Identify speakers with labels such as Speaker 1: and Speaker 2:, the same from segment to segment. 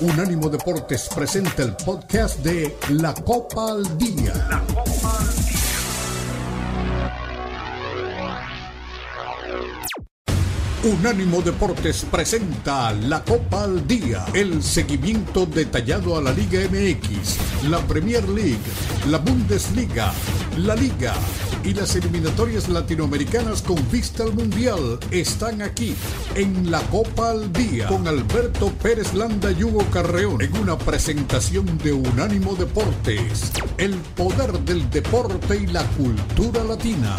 Speaker 1: Unánimo Deportes presenta el podcast de La Copa al Día. La Copa al Día. Unánimo Deportes presenta la Copa al Día, el seguimiento detallado a la Liga MX, la Premier League, la Bundesliga, la Liga y las eliminatorias latinoamericanas con vista al Mundial están aquí en la Copa al Día con Alberto Pérez Landa y Hugo Carreón en una presentación de Unánimo Deportes, el poder del deporte y la cultura latina.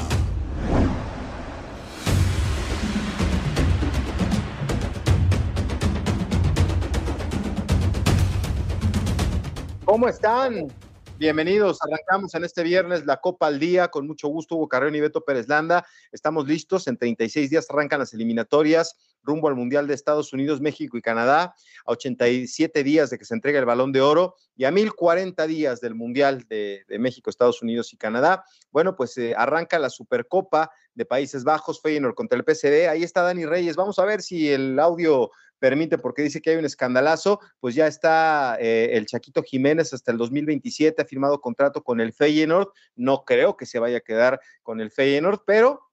Speaker 2: ¿Cómo están? Bienvenidos, arrancamos en este viernes la Copa al Día, con mucho gusto Hugo Carreón y Beto Pérez Landa. Estamos listos, en 36 días arrancan las eliminatorias rumbo al Mundial de Estados Unidos, México y Canadá, a 87 días de que se entregue el Balón de Oro y a 1040 días del Mundial de, México, Estados Unidos y Canadá. Bueno, pues eh, arranca la Supercopa de Países Bajos, Feyenoord contra el PCD. Ahí está Dani Reyes. Vamos a ver si el audio permite, porque dice que hay un escandalazo, pues ya está eh, el Chaquito Jiménez hasta el 2027, ha firmado contrato con el Feyenoord, no creo que se vaya a quedar con el Feyenoord, pero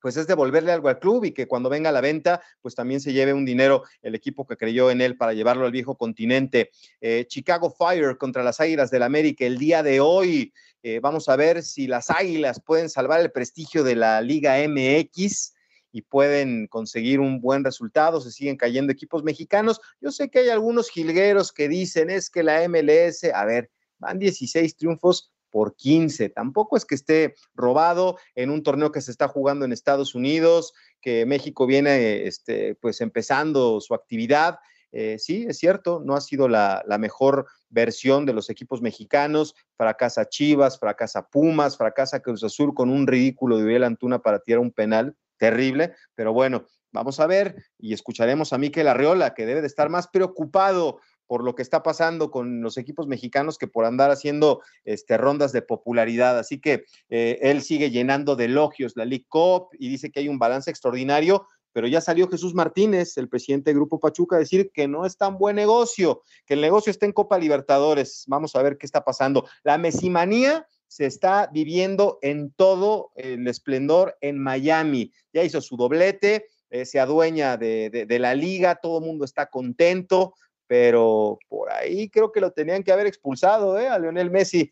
Speaker 2: pues es devolverle algo al club y que cuando venga a la venta, pues también se lleve un dinero el equipo que creyó en él para llevarlo al viejo continente. Eh, Chicago Fire contra las Águilas del América el día de hoy. Eh, vamos a ver si las Águilas pueden salvar el prestigio de la Liga MX y pueden conseguir un buen resultado, se siguen cayendo equipos mexicanos. Yo sé que hay algunos jilgueros que dicen es que la MLS, a ver, van 16 triunfos por 15. Tampoco es que esté robado en un torneo que se está jugando en Estados Unidos, que México viene este, pues empezando su actividad. Eh, sí, es cierto, no ha sido la, la, mejor versión de los equipos mexicanos. Fracasa Chivas, fracasa Pumas, fracasa Cruz Azul con un ridículo de Uriel Antuna para tirar un penal terrible, pero bueno, vamos a ver y escucharemos a Miquel Arriola, que debe de estar más preocupado por lo que está pasando con los equipos mexicanos que por andar haciendo este, rondas de popularidad. Así que eh, él sigue llenando de elogios la League Cup y dice que hay un balance extraordinario, pero ya salió Jesús Martínez, el presidente del Grupo Pachuca, a decir que no es tan buen negocio, que el negocio está en Copa Libertadores. Vamos a ver qué está pasando. La mesimanía se está viviendo en todo el esplendor en Miami. Ya hizo su doblete, eh, se adueña de, la liga, todo el mundo está contento, pero por ahí creo que lo tenían que haber expulsado ¿eh? a Lionel Messi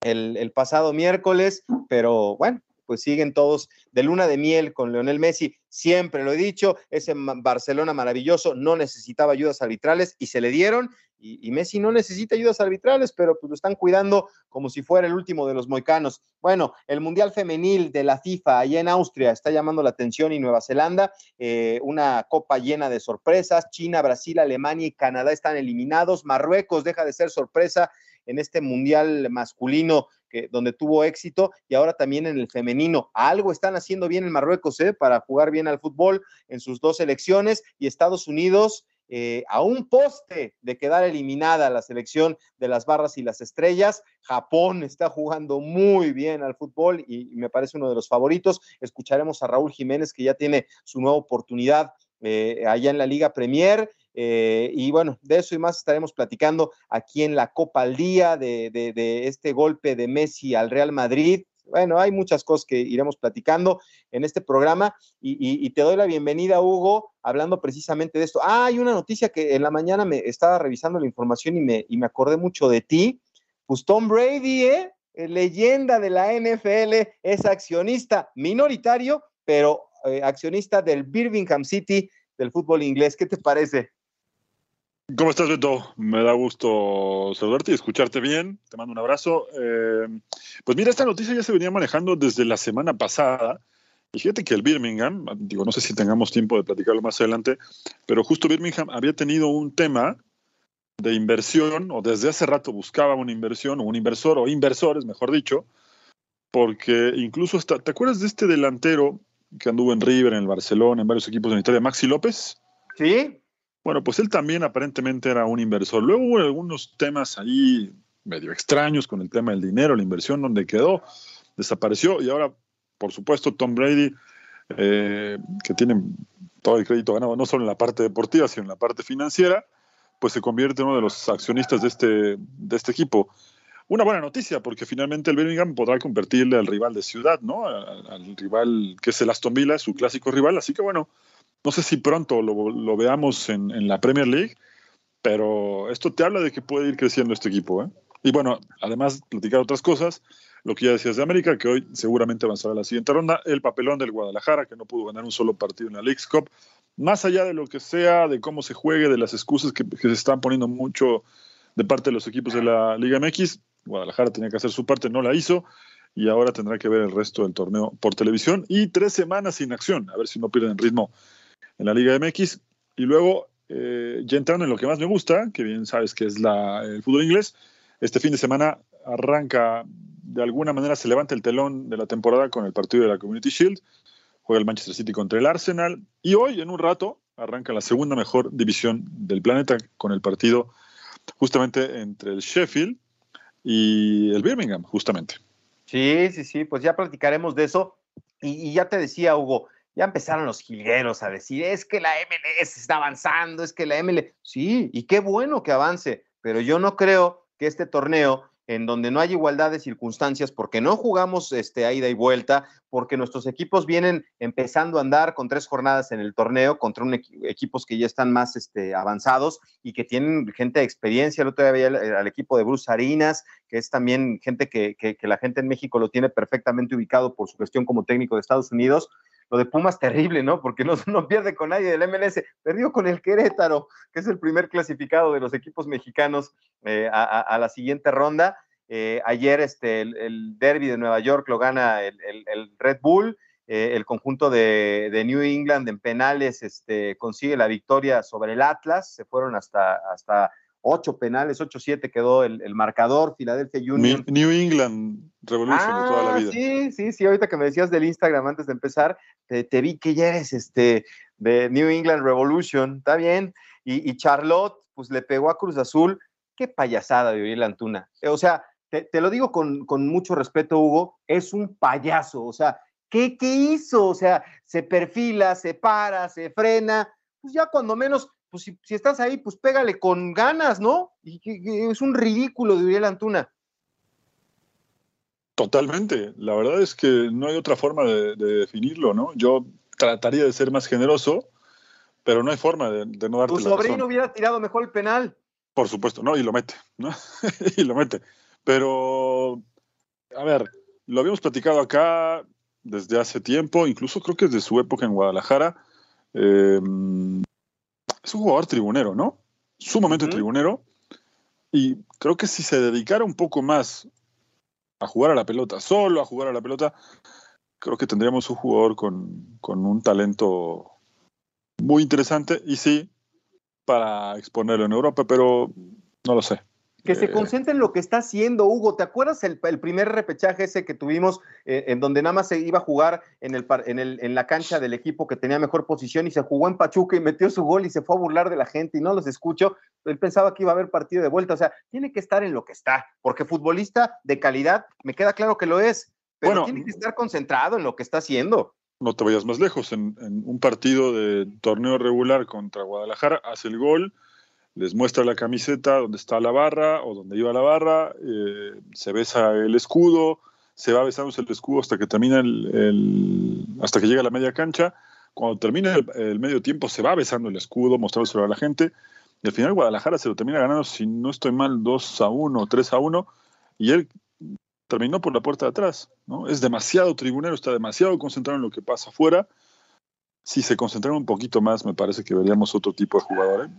Speaker 2: el, el pasado miércoles, pero bueno, pues siguen todos de luna de miel con Leonel Messi. Siempre lo he dicho, ese Barcelona maravilloso no necesitaba ayudas arbitrales y se le dieron. Y, Messi no necesita ayudas arbitrales, pero pues lo están cuidando como si fuera el último de los moicanos. Bueno, el Mundial Femenil de la FIFA allá en Austria está llamando la atención y Nueva Zelanda, eh, una copa llena de sorpresas. China, Brasil, Alemania y Canadá están eliminados. Marruecos deja de ser sorpresa en este Mundial masculino que, donde tuvo éxito y ahora también en el femenino. Algo están haciendo bien en Marruecos ¿eh? para jugar bien al fútbol en sus dos elecciones y Estados Unidos. Eh, a un poste de quedar eliminada la selección de las barras y las estrellas. Japón está jugando muy bien al fútbol y, me parece uno de los favoritos. Escucharemos a Raúl Jiménez que ya tiene su nueva oportunidad eh, allá en la Liga Premier eh, y bueno, de eso y más estaremos platicando aquí en la Copa al Día, de, este golpe de Messi al Real Madrid. Bueno, hay muchas cosas que iremos platicando en este programa y, te doy la bienvenida, Hugo, hablando precisamente de esto. Ah, hay una noticia que en la mañana me estaba revisando la información y me, y me acordé mucho de ti. Pues Tom Brady, ¿eh? leyenda de la NFL, es accionista minoritario, pero eh, accionista del Birmingham City del fútbol inglés. ¿Qué te parece?
Speaker 3: ¿Cómo estás, Beto? Me da gusto saludarte y escucharte bien. Te mando un abrazo. Eh, pues mira, esta noticia ya se venía manejando desde la semana pasada. Y fíjate que el Birmingham, digo, no sé si tengamos tiempo de platicarlo más adelante, pero justo Birmingham había tenido un tema de inversión, o desde hace rato buscaba una inversión, o un inversor, o inversores, mejor dicho, porque incluso hasta, ¿te acuerdas de este delantero que anduvo en River, en el Barcelona, en varios equipos la historia, Maxi López?
Speaker 2: Sí.
Speaker 3: Bueno, pues él también aparentemente era un inversor. Luego hubo algunos temas ahí medio extraños con el tema del dinero, la inversión, donde quedó, desapareció y ahora, por supuesto, Tom Brady, eh, que tiene todo el crédito ganado, no solo en la parte deportiva, sino en la parte financiera, pues se convierte en uno de los accionistas de este, de este equipo. Una buena noticia, porque finalmente el Birmingham podrá convertirle al rival de ciudad, ¿no? Al, rival que es el Aston Villa, su clásico rival. Así que bueno, no sé si pronto lo, veamos en, en, la Premier League, pero esto te habla de que puede ir creciendo este equipo, ¿eh? Y bueno, además, platicar otras cosas, lo que ya decías de América, que hoy seguramente avanzará a la siguiente ronda, el papelón del Guadalajara, que no pudo ganar un solo partido en la League's Cup, más allá de lo que sea, de cómo se juegue, de las excusas que, se están poniendo mucho de parte de los equipos de la Liga MX, Guadalajara tenía que hacer su parte, no la hizo, y ahora tendrá que ver el resto del torneo por televisión, y tres semanas sin acción, a ver si no pierden ritmo en la Liga MX, y luego, eh, ya entrando en lo que más me gusta, que bien sabes que es la, el fútbol inglés, este fin de semana arranca, de alguna manera se levanta el telón de la temporada con el partido de la Community Shield, juega el Manchester City contra el Arsenal y hoy en un rato arranca la segunda mejor división del planeta con el partido justamente entre el Sheffield y el Birmingham, justamente.
Speaker 2: Sí, sí, sí, pues ya platicaremos de eso. Y, ya te decía, Hugo, ya empezaron los jilgueros a decir, es que la MLS está avanzando, es que la MLS, sí, y qué bueno que avance, pero yo no creo que este torneo en donde no hay igualdad de circunstancias, porque no jugamos este, ida y vuelta, porque nuestros equipos vienen empezando a andar con tres jornadas en el torneo contra un equipos que ya están más este, avanzados y que tienen gente de experiencia. El otro día había al, equipo de Bruce Harinas, que es también gente que, que, la gente en México lo tiene perfectamente ubicado por su gestión como técnico de Estados Unidos. Lo de Pumas terrible, ¿no? Porque no, no pierde con nadie del MLS, perdió con el Querétaro, que es el primer clasificado de los equipos mexicanos eh, a, la siguiente ronda. Eh, ayer este, el, derby de Nueva York lo gana el, Red Bull. Eh, el conjunto de, New England en penales este, consigue la victoria sobre el Atlas. Se fueron hasta, hasta ocho penales, 8-7 quedó el, marcador, Philadelphia Union.
Speaker 3: New England Revolution de toda la ah, vida.
Speaker 2: Sí, sí, sí, ahorita que me decías del Instagram antes de empezar, te, vi que ya eres este, de New England Revolution, está bien. Y, Charlotte, pues le pegó a Cruz Azul, qué payasada de Uriel Antuna. O sea, te, lo digo con, mucho respeto, Hugo, es un payaso, o sea, ¿qué, ¿qué hizo? O sea, se perfila, se para, se frena, pues ya cuando menos pues si, estás ahí, pues pégale con ganas, ¿no? Y, es un ridículo de Uriel Antuna.
Speaker 3: Totalmente. La verdad es que no hay otra forma de, definirlo, ¿no? Yo trataría de ser más generoso, pero no hay forma de, no darte Tu
Speaker 2: sobrino hubiera tirado mejor el penal.
Speaker 3: Por supuesto, no, y lo mete, ¿no? y lo mete. Pero, a ver, lo habíamos platicado acá desde hace tiempo, incluso creo que desde su época en Guadalajara. Eh, es un jugador tribunero, ¿no? Sumamente tribunero. Y creo que si se dedicara un poco más a jugar a la pelota, solo a jugar a la pelota, creo que tendríamos un jugador con, con un talento muy interesante y sí, para exponerlo en Europa, pero no lo sé.
Speaker 2: Que se eh, concentre en lo que está haciendo Hugo. ¿Te acuerdas el, primer repechaje ese que tuvimos eh, en donde nada más se iba a jugar en, el, en, el, en la cancha del equipo que tenía mejor posición y se jugó en Pachuca y metió su gol y se fue a burlar de la gente y no los escucho? Él pensaba que iba a haber partido de vuelta. O sea, tiene que estar en lo que está, porque futbolista de calidad, me queda claro que lo es, pero tiene que estar concentrado en lo que está haciendo.
Speaker 3: No te vayas más lejos. En, en un partido de torneo regular contra Guadalajara, hace el gol les muestra la camiseta donde está la barra o donde iba la barra, eh, se besa el escudo, se va besándose el escudo hasta que termina el, hasta que llega la media cancha. Cuando termina el, medio tiempo se va besando el escudo, mostrándoselo a la gente. Y al final Guadalajara se lo termina ganando, si no estoy mal, 2 a 1 o 3 a 1. Y él terminó por la puerta de atrás. ¿no? Es demasiado tribunero, está demasiado concentrado en lo que pasa afuera. Si se concentraran un poquito más, me parece que veríamos otro tipo de jugador. ¿eh?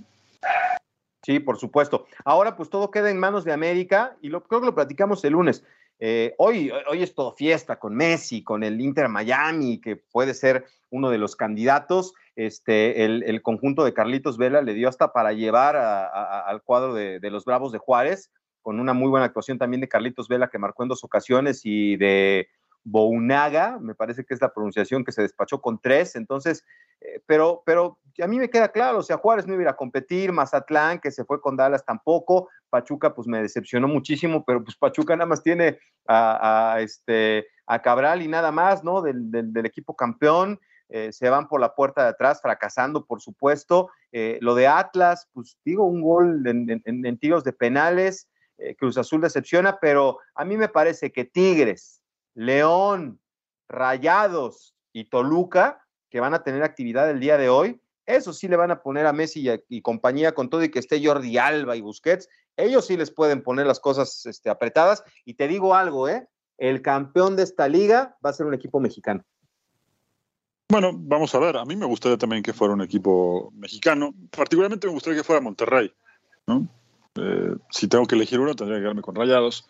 Speaker 2: Sí, por supuesto. Ahora pues todo queda en manos de América y lo, creo que lo platicamos el lunes. Eh, hoy, hoy es todo fiesta con Messi, con el Inter Miami, que puede ser uno de los candidatos. Este, el, conjunto de Carlitos Vela le dio hasta para llevar al cuadro de, de, los Bravos de Juárez, con una muy buena actuación también de Carlitos Vela, que marcó en dos ocasiones, y de Bounaga, me parece que es la pronunciación que se despachó con tres. Entonces, eh, pero, pero a mí me queda claro, o sea, Juárez no iba a competir, Mazatlán, que se fue con Dallas tampoco, Pachuca pues me decepcionó muchísimo, pero pues Pachuca nada más tiene a, este, a Cabral y nada más, ¿no? Del, equipo campeón. eh, se van por la puerta de atrás, fracasando, por supuesto. Eh, lo de Atlas, pues digo, un gol en, tiros de penales, Cruz Azul decepciona, pero a mí me parece que Tigres, León, Rayados y Toluca, que van a tener actividad el día de hoy, eso sí le van a poner a Messi y, compañía con todo y que esté Jordi Alba y Busquets, ellos sí les pueden poner las cosas este, apretadas. Y te digo algo, ¿eh? El campeón de esta liga va a ser un equipo mexicano.
Speaker 3: Bueno, vamos a ver. A mí me gustaría también que fuera un equipo mexicano. Particularmente me gustaría que fuera Monterrey. ¿no? Eh, si tengo que elegir uno, tendría que quedarme con Rayados.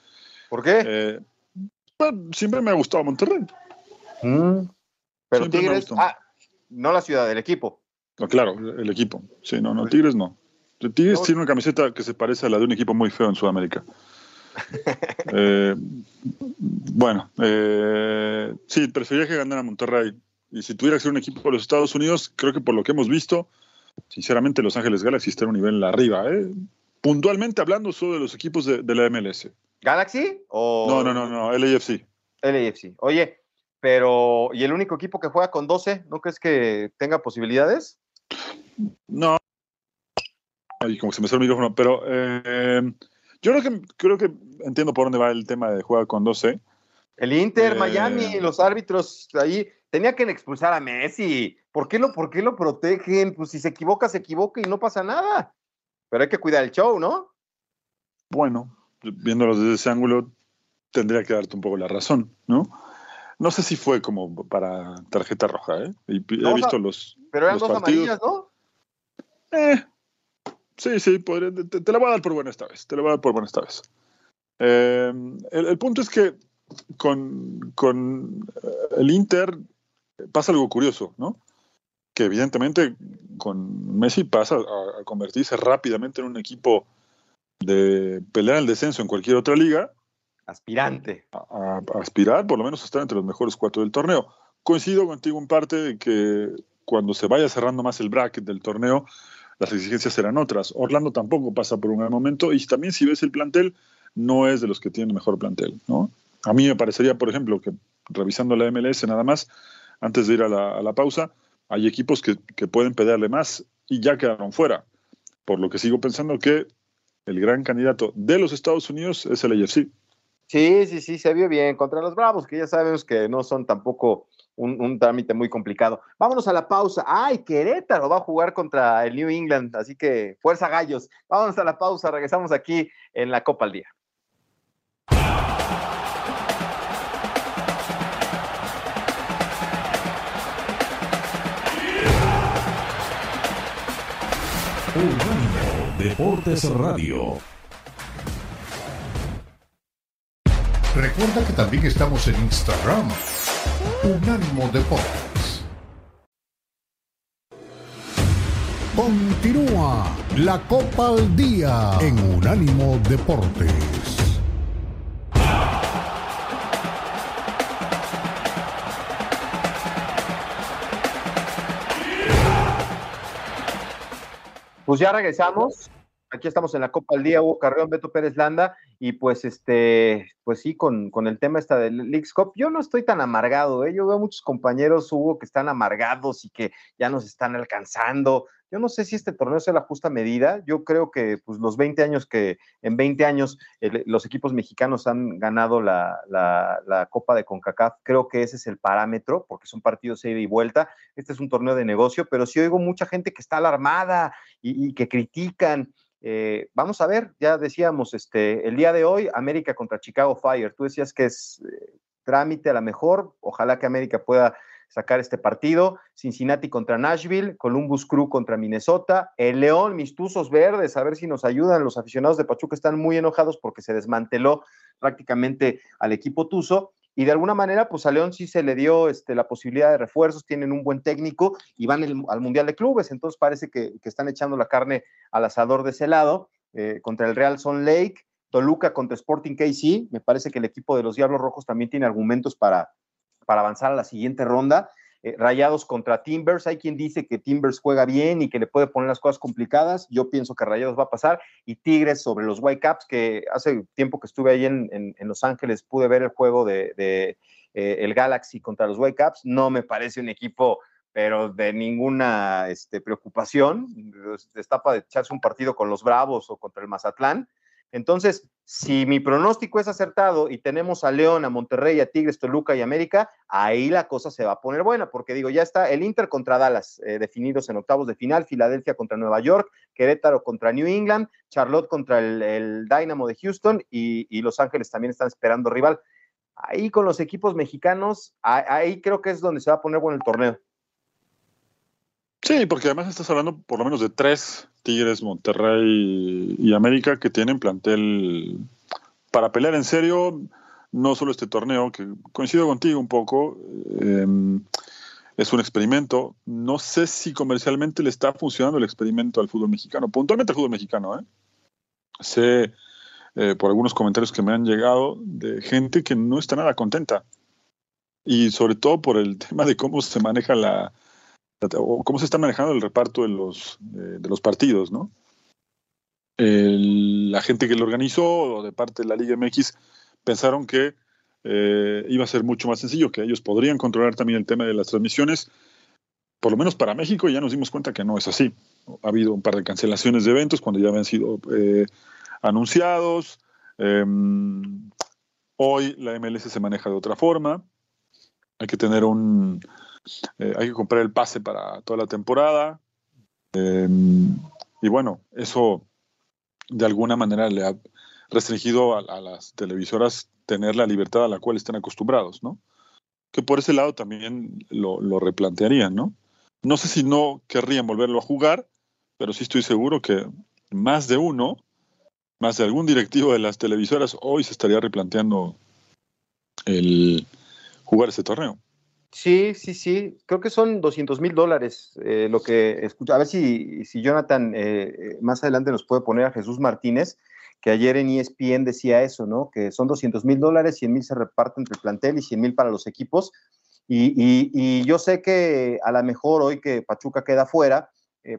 Speaker 2: ¿Por qué?
Speaker 3: Eh, siempre me ha gustado Monterrey.
Speaker 2: Mm. pero Tigres, ah, no la ciudad, del equipo.
Speaker 3: No, claro, el equipo. Sí, no, no, Tigres no. Tigres tiene una camiseta que se parece a la de un equipo muy feo en Sudamérica. Eh, bueno, sí, preferiría que ganara Monterrey y si tuviera que ser un equipo de los Estados Unidos, creo que por lo que hemos visto, sinceramente Los Ángeles Galaxy está en un nivel arriba. ¿eh? Puntualmente hablando solo de los equipos de, la MLS.
Speaker 2: ¿Galaxy? O...
Speaker 3: No, no, no, no, LAFC.
Speaker 2: LAFC. Oye, pero ¿y el único equipo que juega con 12? ¿No crees que tenga posibilidades?
Speaker 3: No. Ay, como se me sale el micrófono, pero eh, yo creo que, creo que entiendo por dónde va el tema de jugar con 12.
Speaker 2: El Inter, eh, Miami, los árbitros ahí tenía que expulsar a Messi. ¿Por qué, lo, ¿Por qué lo protegen? Pues si se equivoca, se equivoca y no pasa nada. Pero hay que cuidar el show, ¿no?
Speaker 3: Bueno, viéndolo desde ese ángulo, tendría que darte un poco la razón, ¿no? No sé si fue como para tarjeta roja, ¿eh? he visto los.
Speaker 2: Pero eran dos amarillas, ¿no?
Speaker 3: Eh, sí, sí, te, la voy a dar por buena esta vez. Te la voy a dar por buena esta vez. Eh, el, punto es que con, con el Inter pasa algo curioso, ¿no? Que evidentemente con Messi pasa a, convertirse rápidamente en un equipo de pelear el descenso en cualquier otra liga.
Speaker 2: Aspirante.
Speaker 3: A, aspirar, por lo menos, a estar entre los mejores cuatro del torneo. Coincido contigo en parte de que cuando se vaya cerrando más el bracket del torneo, las exigencias serán otras. Orlando tampoco pasa por un buen momento y también si ves el plantel, no es de los que tienen mejor plantel, ¿no? A mí me parecería, por ejemplo, que revisando la MLS nada más, antes de ir a la, pausa, hay equipos que, pueden pelearle más y ya quedaron fuera. Por lo que sigo pensando que el gran candidato de los Estados Unidos es el AFC.
Speaker 2: Sí, sí, sí, se vio bien contra los Bravos, que ya sabemos que no son tampoco un, trámite muy complicado. Vámonos a la pausa. Ay, Querétaro va a jugar contra el New England, así que fuerza gallos. Vámonos a la pausa, regresamos aquí en la Copa al Día.
Speaker 1: Deportes Radio. Recuerda que también estamos en Instagram. Unánimo Deportes. Continúa la Copa al Día en Unánimo Deportes.
Speaker 2: Pues ya regresamos. Aquí estamos en la Copa del Día, Hugo Carreón, Beto Pérez Landa, y pues este, pues sí, con, con el tema esta del Leagues Cup, yo no estoy tan amargado, ¿eh? yo veo muchos compañeros, Hugo, que están amargados y que ya nos están alcanzando. Yo no sé si este torneo sea la justa medida. Yo creo que pues, los 20 años que en 20 años los equipos mexicanos han ganado la, la, Copa de CONCACAF, creo que ese es el parámetro, porque son partidos de ida y vuelta. Este es un torneo de negocio, pero sí oigo mucha gente que está alarmada y, que critican. Eh, vamos a ver, ya decíamos, este, el día de hoy, América contra Chicago Fire. Tú decías que es eh, trámite a la mejor. Ojalá que América pueda sacar este partido. Cincinnati contra Nashville, Columbus Crew contra Minnesota, el León, mis Tuzos Verdes, a ver si nos ayudan. Los aficionados de Pachuca están muy enojados porque se desmanteló prácticamente al equipo Tuzo. Y de alguna manera, pues a León sí se le dio este, la posibilidad de refuerzos, tienen un buen técnico y van al Mundial de Clubes, entonces parece que, están echando la carne al asador de ese lado eh, contra el Real Son Lake. Toluca contra Sporting KC, me parece que el equipo de los Diablos Rojos también tiene argumentos para, para avanzar a la siguiente ronda. Eh, rayados contra Timbers. Hay quien dice que Timbers juega bien y que le puede poner las cosas complicadas. Yo pienso que Rayados va a pasar. Y Tigres sobre los Whitecaps, que hace tiempo que estuve ahí en, Los Ángeles, pude ver el juego de, eh, el Galaxy contra los Whitecaps. No me parece un equipo pero de ninguna este, preocupación. Está para echarse un partido con los Bravos o contra el Mazatlán. Entonces, si mi pronóstico es acertado y tenemos a León, a Monterrey, a Tigres, Toluca y América, ahí la cosa se va a poner buena, porque digo, ya está el Inter contra Dallas, eh, definidos en octavos de final, Filadelfia contra Nueva York, Querétaro contra New England, Charlotte contra el, Dynamo de Houston y, y, Los Ángeles también están esperando rival. Ahí con los equipos mexicanos, ahí creo que es donde se va a poner bueno el torneo.
Speaker 3: Sí, porque además estás hablando por lo menos de tres Tigres, Monterrey y América que tienen plantel para pelear en serio, no solo este torneo, que coincido contigo un poco, em, es un experimento. No sé si comercialmente le está funcionando el experimento al fútbol mexicano, puntualmente al fútbol mexicano. ¿eh? Sé eh, por algunos comentarios que me han llegado de gente que no está nada contenta. Y sobre todo por el tema de cómo se maneja la, cómo se está manejando el reparto de los, de, los partidos, ¿no? la gente que lo organizó, de parte de la Liga MX, pensaron que eh, iba a ser mucho más sencillo, que ellos podrían controlar también el tema de las transmisiones. Por lo menos para México ya nos dimos cuenta que no es así. Ha habido un par de cancelaciones de eventos cuando ya habían sido eh, anunciados. Em, hoy la MLS se maneja de otra forma. Hay que tener un, eh, hay que comprar el pase para toda la temporada. Em, y bueno, eso de alguna manera le ha restringido a, las televisoras tener la libertad a la cual están acostumbrados, ¿no? Que por ese lado también lo, lo replantearían, ¿no? No sé si no querrían volverlo a jugar, pero sí estoy seguro que más de uno, más de algún directivo de las televisoras hoy se estaría replanteando el jugar ese torneo.
Speaker 2: Sí, sí, sí. Creo que son 200 mil dólares eh, lo que escucho. A ver si, si Jonathan eh, eh, más adelante nos puede poner a Jesús Martínez, que ayer en ESPN decía eso, ¿no? Que son 200 mil dólares, 100 mil se reparten entre el plantel y 100 mil para los equipos. Y, y, yo sé que a lo mejor hoy que Pachuca queda fuera,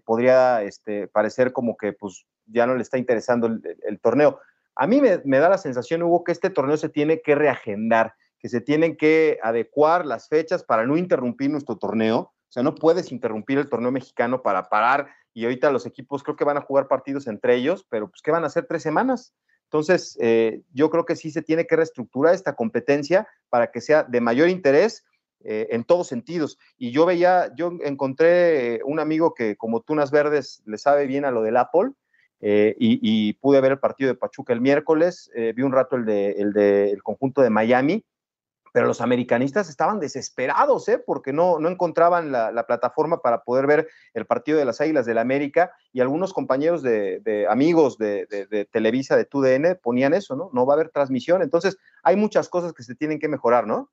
Speaker 2: podría este, parecer como que pues ya no le está interesando el, torneo. A mí me, me da la sensación, Hugo, que este torneo se tiene que reagendar que se tienen que adecuar las fechas para no interrumpir nuestro torneo. O sea, no puedes interrumpir el torneo mexicano para parar y ahorita los equipos creo que van a jugar partidos entre ellos, pero pues ¿qué van a hacer tres semanas? Entonces, eh, yo creo que sí se tiene que reestructurar esta competencia para que sea de mayor interés eh, en todos sentidos. Y yo veía, yo encontré un amigo que como Tunas Verdes le sabe bien a lo del Apple, eh, y, pude ver el partido de Pachuca el miércoles, vi un rato el de, el de el conjunto de Miami, pero los americanistas estaban desesperados, ¿eh? porque no, no encontraban la, plataforma para poder ver el partido de las Águilas del la América y algunos compañeros de, amigos de, Televisa, de TUDN, ponían eso, ¿no? No va a haber transmisión, entonces hay muchas cosas que se tienen que mejorar, ¿no?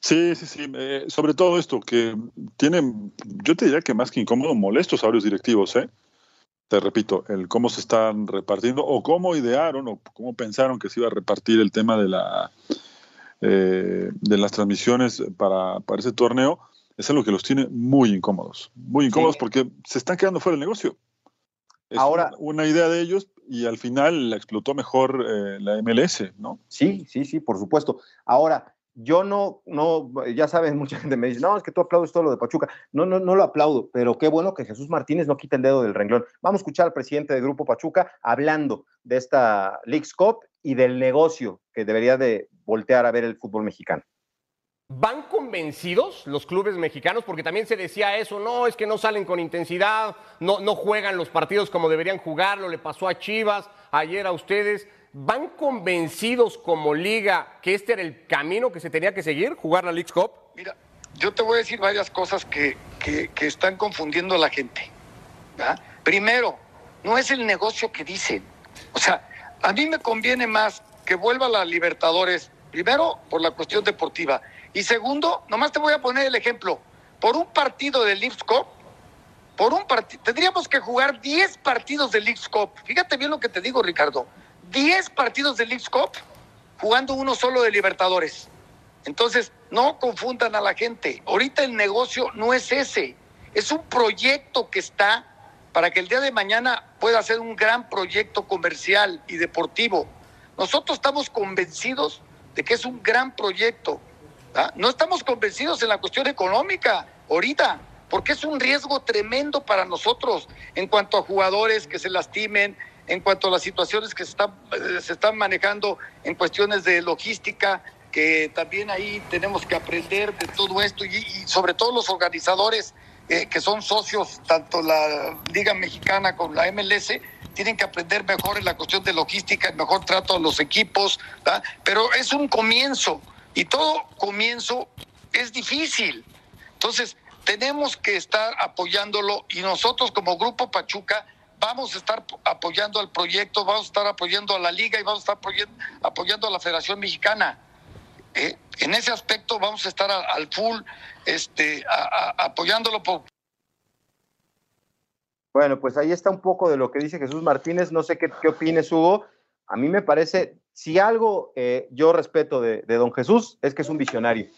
Speaker 3: Sí, sí, sí, eh, sobre todo esto, que tienen, yo te diría que más que incómodo, molestos a varios directivos, ¿eh? Te repito, el cómo se están repartiendo o cómo idearon o cómo pensaron que se iba a repartir el tema de la eh, de las transmisiones para, para, ese torneo, es algo que los tiene muy incómodos, muy incómodos porque se están quedando fuera del negocio. Es Ahora, una, idea de ellos y al final la explotó mejor eh, la MLS, ¿no?
Speaker 2: Sí, sí, sí, por supuesto. Ahora, yo no, no, ya saben, mucha gente me dice, no, es que tú aplaudes todo lo de Pachuca. No, no, no lo aplaudo, pero qué bueno que Jesús Martínez no quita el dedo del renglón. Vamos a escuchar al presidente del Grupo Pachuca hablando de esta League's Cup y del negocio que debería de voltear a ver el fútbol mexicano.
Speaker 4: ¿Van convencidos los clubes mexicanos? Porque también se decía eso, no, es que no salen con intensidad, no, no juegan los partidos como deberían jugarlo, le pasó a Chivas, ayer a ustedes. ¿Van convencidos como liga que este era el camino que se tenía que seguir, jugar la League Cup?
Speaker 5: Mira, yo te voy a decir varias cosas que, que, están confundiendo a la gente. Primero, no es el negocio que dicen. O sea, a mí me conviene más que vuelva la Libertadores, primero por la cuestión deportiva, y segundo, nomás te voy a poner el ejemplo, por un partido de Leagues Cup, por un partido, tendríamos que jugar 10 partidos de Leagues Cup. Fíjate bien lo que te digo, Ricardo. 10 partidos de Leagues Cup jugando uno solo de Libertadores. Entonces, no confundan a la gente. Ahorita el negocio no es ese. Es un proyecto que está para que el día de mañana pueda ser un gran proyecto comercial y deportivo. Nosotros estamos convencidos de que es un gran proyecto. No estamos convencidos en la cuestión económica. ahorita, porque es un riesgo tremendo para nosotros en cuanto a jugadores que se lastimen, en cuanto a las situaciones que se están, eh, se están manejando en cuestiones de logística, que también ahí tenemos que aprender de todo esto y, sobre todo los organizadores eh, que son socios, tanto la Liga Mexicana como la MLS, tienen que aprender mejor en la cuestión de logística, el mejor trato a los equipos, pero es un comienzo y todo comienzo es difícil. Entonces, tenemos que estar apoyándolo y nosotros como Grupo Pachuca vamos a estar apoyando al proyecto, vamos a estar apoyando a la liga y vamos a estar apoyando, a la Federación Mexicana. ¿Eh? En ese aspecto vamos a estar al full este, apoyándolo por,
Speaker 2: bueno, pues ahí está un poco de lo que dice Jesús Martínez. No sé qué, qué opines, Hugo. A mí me parece, si algo eh, yo respeto de, don Jesús, es que es un visionario.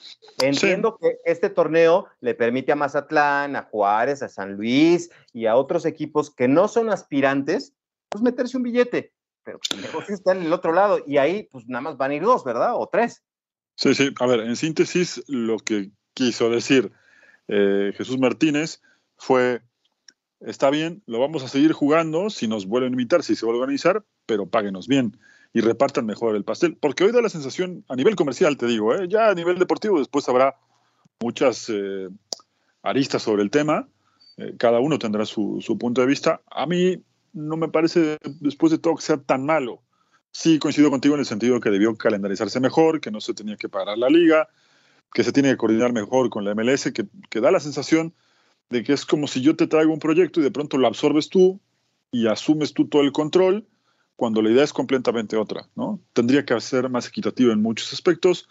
Speaker 2: Entiendo que este torneo le permite a Mazatlán, a Juárez, a San Luis y a otros equipos que no son aspirantes, pues meterse un billete. Pero pues, está en el otro lado y ahí pues nada más van a ir dos, ¿verdad? O tres.
Speaker 3: Sí, sí. A ver, en síntesis, lo que quiso decir eh, Jesús Martínez fue está bien, lo vamos a seguir jugando si nos vuelven a invitar, si se vuelve a organizar, pero páguenos bien y repartan mejor el pastel. Porque hoy da la sensación, a nivel comercial te digo, ¿eh? ya a nivel deportivo después habrá muchas eh, aristas sobre el tema, eh, cada uno tendrá su, su, punto de vista. A mí no me parece, después de todo, que sea tan malo. Sí, coincido contigo en el sentido que debió calendarizarse mejor, que no se tenía que parar la liga, que se tiene que coordinar mejor con la MLS, que, que da la sensación de que es como si yo te traigo un proyecto y de pronto lo absorbes tú y asumes tú todo el control, cuando la idea es completamente otra, ¿no? Tendría que ser más equitativo en muchos aspectos.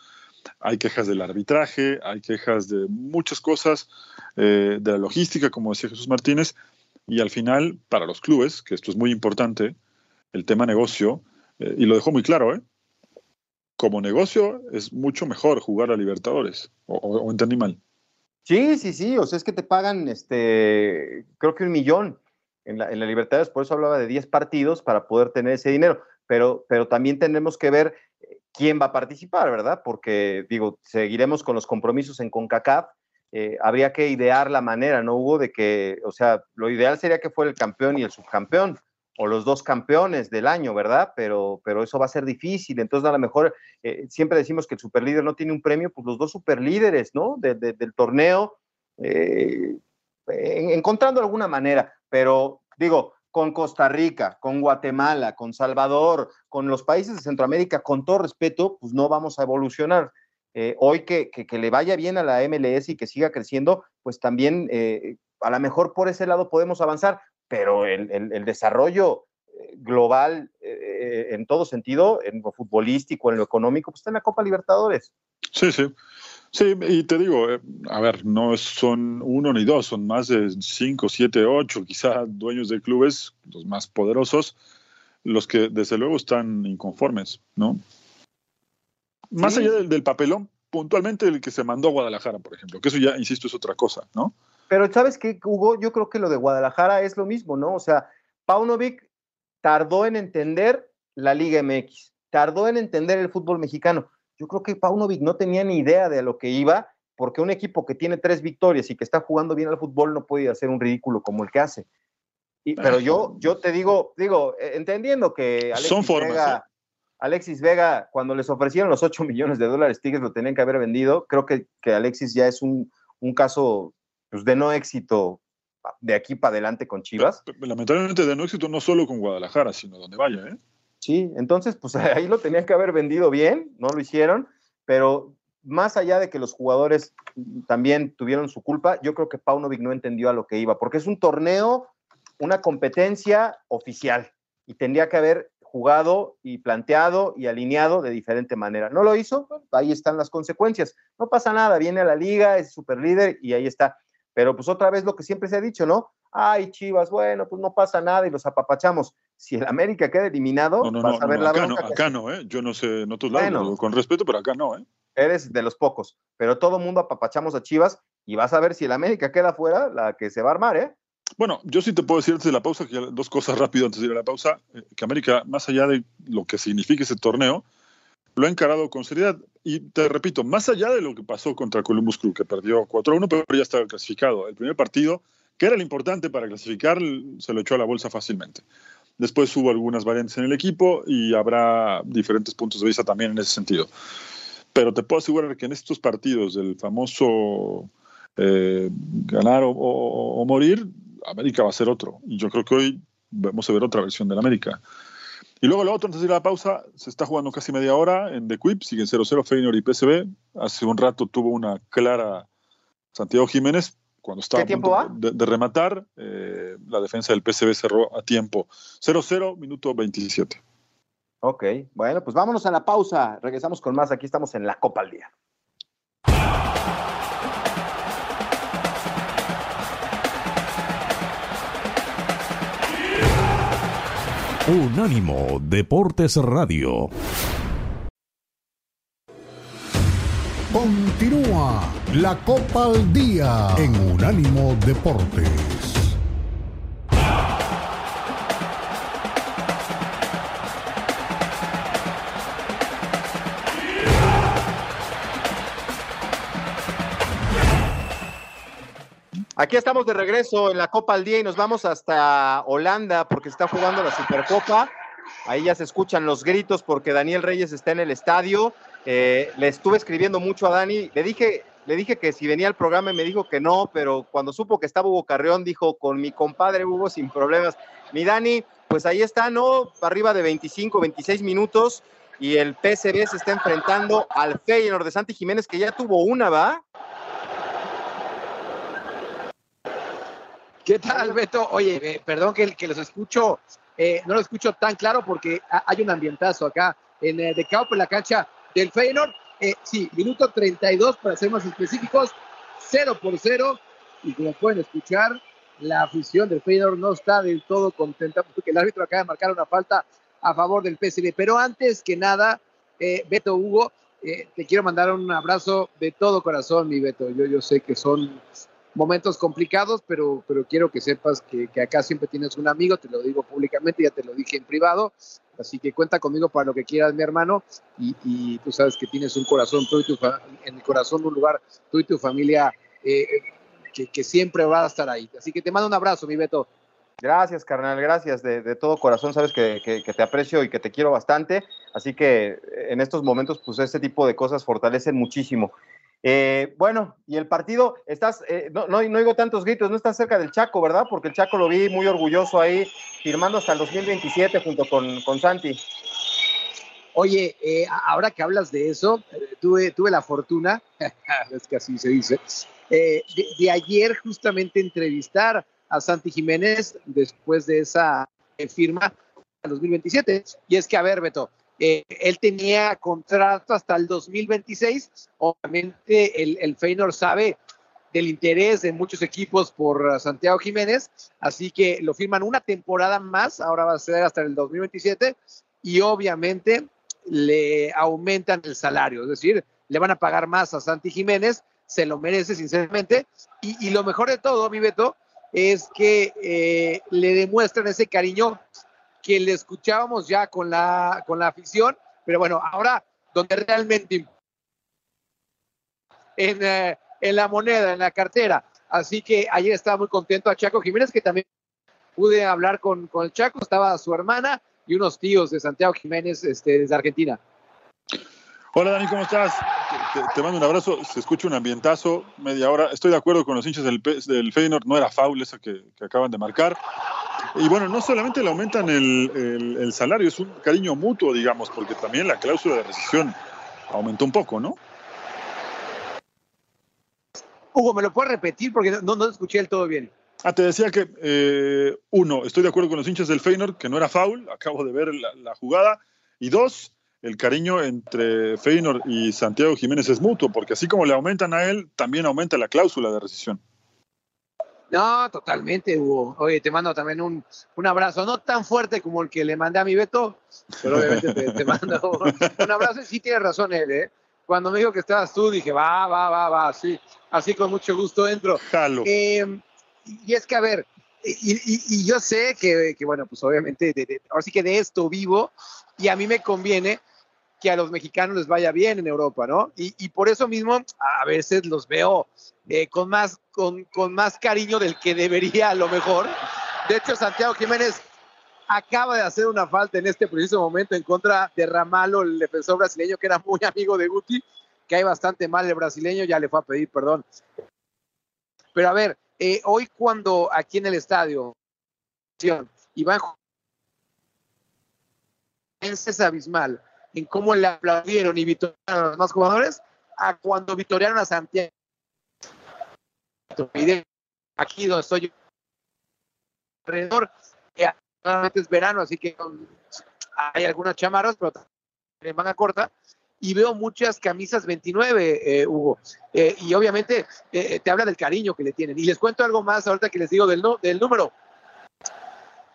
Speaker 3: Hay quejas del arbitraje, hay quejas de muchas cosas, eh, de la logística, como decía Jesús Martínez, y al final, para los clubes, que esto es muy importante, el tema negocio, y lo dejó muy claro, ¿eh? Como negocio es mucho mejor jugar a Libertadores, o entendí mal.
Speaker 2: Sí, sí, sí, o sea, es que te pagan, este, creo que un millón en la, en la Libertadores, por eso hablaba de 10 partidos para poder tener ese dinero, pero, pero también tenemos que ver eh, quién va a participar, ¿verdad? Porque, digo, seguiremos con los compromisos en CONCACAF, eh, habría que idear la manera, ¿no, Hugo? De que, o sea, lo ideal sería que fuera el campeón y el subcampeón, o los dos campeones del año, ¿verdad? Pero, pero eso va a ser difícil. Entonces, a lo mejor eh, siempre decimos que el superlíder no tiene un premio, pues los dos superlíderes, ¿no? del torneo, eh, encontrando alguna manera. Pero digo, con Costa Rica, con Guatemala, con Salvador, con los países de Centroamérica, con todo respeto, pues no vamos a evolucionar. Eh, hoy que, que, le vaya bien a la MLS y que siga creciendo, pues también a lo mejor por ese lado podemos avanzar pero el, el, desarrollo eh, global eh, en todo sentido, en lo futbolístico, en lo económico, pues está en la Copa Libertadores.
Speaker 3: Sí, sí. Sí, y te digo, eh, a ver, no son uno ni dos, son más de cinco, siete, ocho, quizá dueños de clubes, los más poderosos, los que desde luego están inconformes, ¿no? Más allá del, del, papelón, puntualmente el que se mandó a Guadalajara, por ejemplo, que eso ya, insisto, es otra cosa, ¿no?
Speaker 2: Pero ¿sabes qué, Hugo? Yo creo que lo de Guadalajara es lo mismo, ¿no? O sea, Paunovic tardó en entender la Liga MX, tardó en entender el fútbol mexicano. Yo creo que Paunovic no tenía ni idea de lo que iba, porque un equipo que tiene tres victorias y que está jugando bien al fútbol no puede hacer un ridículo como el que hace. pero yo, yo te digo, digo, eh, entendiendo que
Speaker 3: Alexis Vega, ¿eh?
Speaker 2: Alexis Vega, cuando les ofrecieron los 8 millones de dólares, Tigres lo tenían que haber vendido. Creo que, que Alexis ya es un, un caso pues, de no éxito de aquí para adelante con Chivas.
Speaker 3: Lamentablemente de no éxito no solo con Guadalajara, sino donde vaya, ¿eh?
Speaker 2: Sí, entonces pues ahí lo tenían que haber vendido bien, no lo hicieron, pero más allá de que los jugadores también tuvieron su culpa, yo creo que Paunovic no entendió a lo que iba, porque es un torneo, una competencia oficial y tendría que haber jugado y planteado y alineado de diferente manera. No lo hizo, ahí están las consecuencias. No pasa nada, viene a la liga, es super líder y ahí está. Pero pues otra vez lo que siempre se ha dicho, ¿no? Ay, Chivas, bueno, pues no pasa nada y los apapachamos. Si el América queda eliminado, vas a ver la
Speaker 3: acá No, acá no, ¿eh? Yo no sé en otros lados, con respeto, pero acá no, ¿eh?
Speaker 2: Eres de los pocos, pero todo mundo apapachamos a Chivas y vas a ver si el América queda fuera, la que se va a armar, ¿eh?
Speaker 3: Bueno, yo sí te puedo decir antes de la pausa, que dos cosas rápido antes de ir a la pausa, eh, que América, más allá de lo que signifique ese torneo, lo ha encarado con seriedad y te repito, más allá de lo que pasó contra Columbus Crew, que perdió 4-1, pero ya estaba clasificado. El primer partido, que era el importante para clasificar, se lo echó a la bolsa fácilmente. Después hubo algunas variantes en el equipo y habrá diferentes puntos de vista también en ese sentido. Pero te puedo asegurar que en estos partidos del famoso eh, ganar o, morir, América va a ser otro. Y yo creo que hoy vamos a ver otra versión del América. Y luego lo otro, antes de ir a la pausa, se está jugando casi media hora en The Quip, siguen 0-0 Feyenoord y PSV. Hace un rato tuvo una clara Santiago Jiménez, cuando estaba
Speaker 2: a
Speaker 3: de, rematar, eh, la defensa del PSV cerró a tiempo. 0-0, minuto 27.
Speaker 2: Ok, bueno, pues vámonos a la pausa. Regresamos con más. Aquí estamos en la Copa al Día.
Speaker 1: Unánimo Deportes Radio. Continúa la Copa al Día en Unánimo Deportes.
Speaker 2: Aquí estamos de regreso en la Copa al Día y nos vamos hasta Holanda porque está jugando la Supercopa. Ahí ya se escuchan los gritos porque Daniel Reyes está en el estadio. Eh, le estuve escribiendo mucho a Dani. Le dije, le dije que si venía al programa y me dijo que no, pero cuando supo que estaba Hugo Carreón, dijo con mi compadre Hugo sin problemas. Mi Dani, pues ahí está, ¿no? Arriba de 25, 26 minutos y el PSV se está enfrentando al Feyenoord de Santi Jiménez que ya tuvo una, ¿va?
Speaker 6: ¿Qué tal, Beto? Oye, eh, perdón que, los escucho, eh, no lo escucho tan claro porque hay un ambientazo acá en eh, de en la cancha del Feyenoord. sí, minuto 32 para ser más específicos, 0 por 0. Y como pueden escuchar, la afición del Feyenoord no está del todo contenta porque el árbitro acaba de marcar una falta a favor del PSV. Pero antes que nada, Beto Hugo, te quiero mandar un abrazo de todo corazón, mi Beto. Yo, yo sé que son momentos complicados, pero, pero quiero que sepas que, acá siempre tienes un amigo, te lo digo públicamente, ya te lo dije en privado, así que cuenta conmigo para lo que quieras, mi hermano, y, tú sabes que tienes un corazón, tú y tu en el corazón un lugar, tú y tu familia, eh, que, siempre va a estar ahí. Así que te mando un abrazo, mi Beto.
Speaker 2: Gracias, carnal, gracias de, de todo corazón. Sabes que, que, te aprecio y que te quiero bastante. Así que en estos momentos, pues este tipo de cosas fortalecen muchísimo. Eh, bueno, y el partido, estás, eh, no, no, no, oigo tantos gritos, no estás cerca del Chaco, ¿verdad? Porque el Chaco lo vi muy orgulloso ahí, firmando hasta el 2027 junto con, con Santi.
Speaker 6: Oye, eh, ahora que hablas de eso, tuve, tuve la fortuna, es que así se dice, de, de, ayer justamente entrevistar a Santi Jiménez después de esa firma en 2027. Y es que, a ver, Beto, él tenía contrato hasta el 2026. Obviamente el, el sabe del interés de muchos equipos por Santiago Jiménez, así que lo firman una temporada más, ahora va a ser hasta el 2027, y obviamente le aumentan el salario, es decir, le van a pagar más a Santi Jiménez, se lo merece sinceramente, y, lo mejor de todo, mi Beto, es que eh, le demuestran ese cariño que le escuchábamos ya con la, con la afición, pero bueno, ahora donde realmente en, eh, en la moneda, en la cartera. Así que ayer estaba muy contento a Chaco Jiménez, que también pude hablar con, con el Chaco, estaba su hermana y unos tíos de Santiago Jiménez este, desde Argentina.
Speaker 3: Hola Dani, ¿cómo estás? Te, mando un abrazo, se escucha un ambientazo, media hora. Estoy de acuerdo con los hinchas del, del Feyenoord, no era foul esa que, que acaban de marcar. Y bueno, no solamente le aumentan el, salario, es un cariño mutuo, digamos, porque también la cláusula de rescisión aumentó un poco, ¿no?
Speaker 6: Hugo, ¿me lo puedes repetir? Porque no, no escuché el todo bien.
Speaker 3: Ah, te decía que, eh, uno, estoy de acuerdo con los hinchas del Feyenoord, que no era foul, acabo de ver la, jugada. Y dos, el cariño entre Feyenoord y Santiago Jiménez es mutuo, porque así como le aumentan a él, también aumenta la cláusula de rescisión.
Speaker 6: No, totalmente, Hugo. Oye, te mando también un, un, abrazo, no tan fuerte como el que le mandé a mi Beto, pero obviamente te, mando un, abrazo. Sí tienes razón él, ¿eh? Cuando me dijo que estabas tú, dije, va, va, va, va, sí, así con mucho gusto entro.
Speaker 3: Jalo.
Speaker 6: Eh, y es que, a ver, y, yo sé que, que, bueno, pues obviamente, ahora sí que de esto vivo, y a mí me conviene que a los mexicanos les vaya bien en Europa, ¿no? Y, por eso mismo a veces los veo eh, con, más, con, con más cariño del que debería a lo mejor. De hecho, Santiago Jiménez acaba de hacer una falta en este preciso momento en contra de Ramalo, el defensor brasileño, que era muy amigo de Guti, que hay bastante mal el brasileño, ya le fue a pedir perdón. Pero a ver, eh, hoy cuando aquí en el estadio, Iván es abismal en cómo le aplaudieron y victoriaron a los más jugadores a cuando victoriaron a Santiago. Aquí donde estoy yo, alrededor, eh, es verano, así que hay algunas chamarras, pero en manga corta, y veo muchas camisas 29, eh, Hugo. Eh, y obviamente te habla del cariño que le tienen. Y les cuento algo más ahorita que les digo del, del número.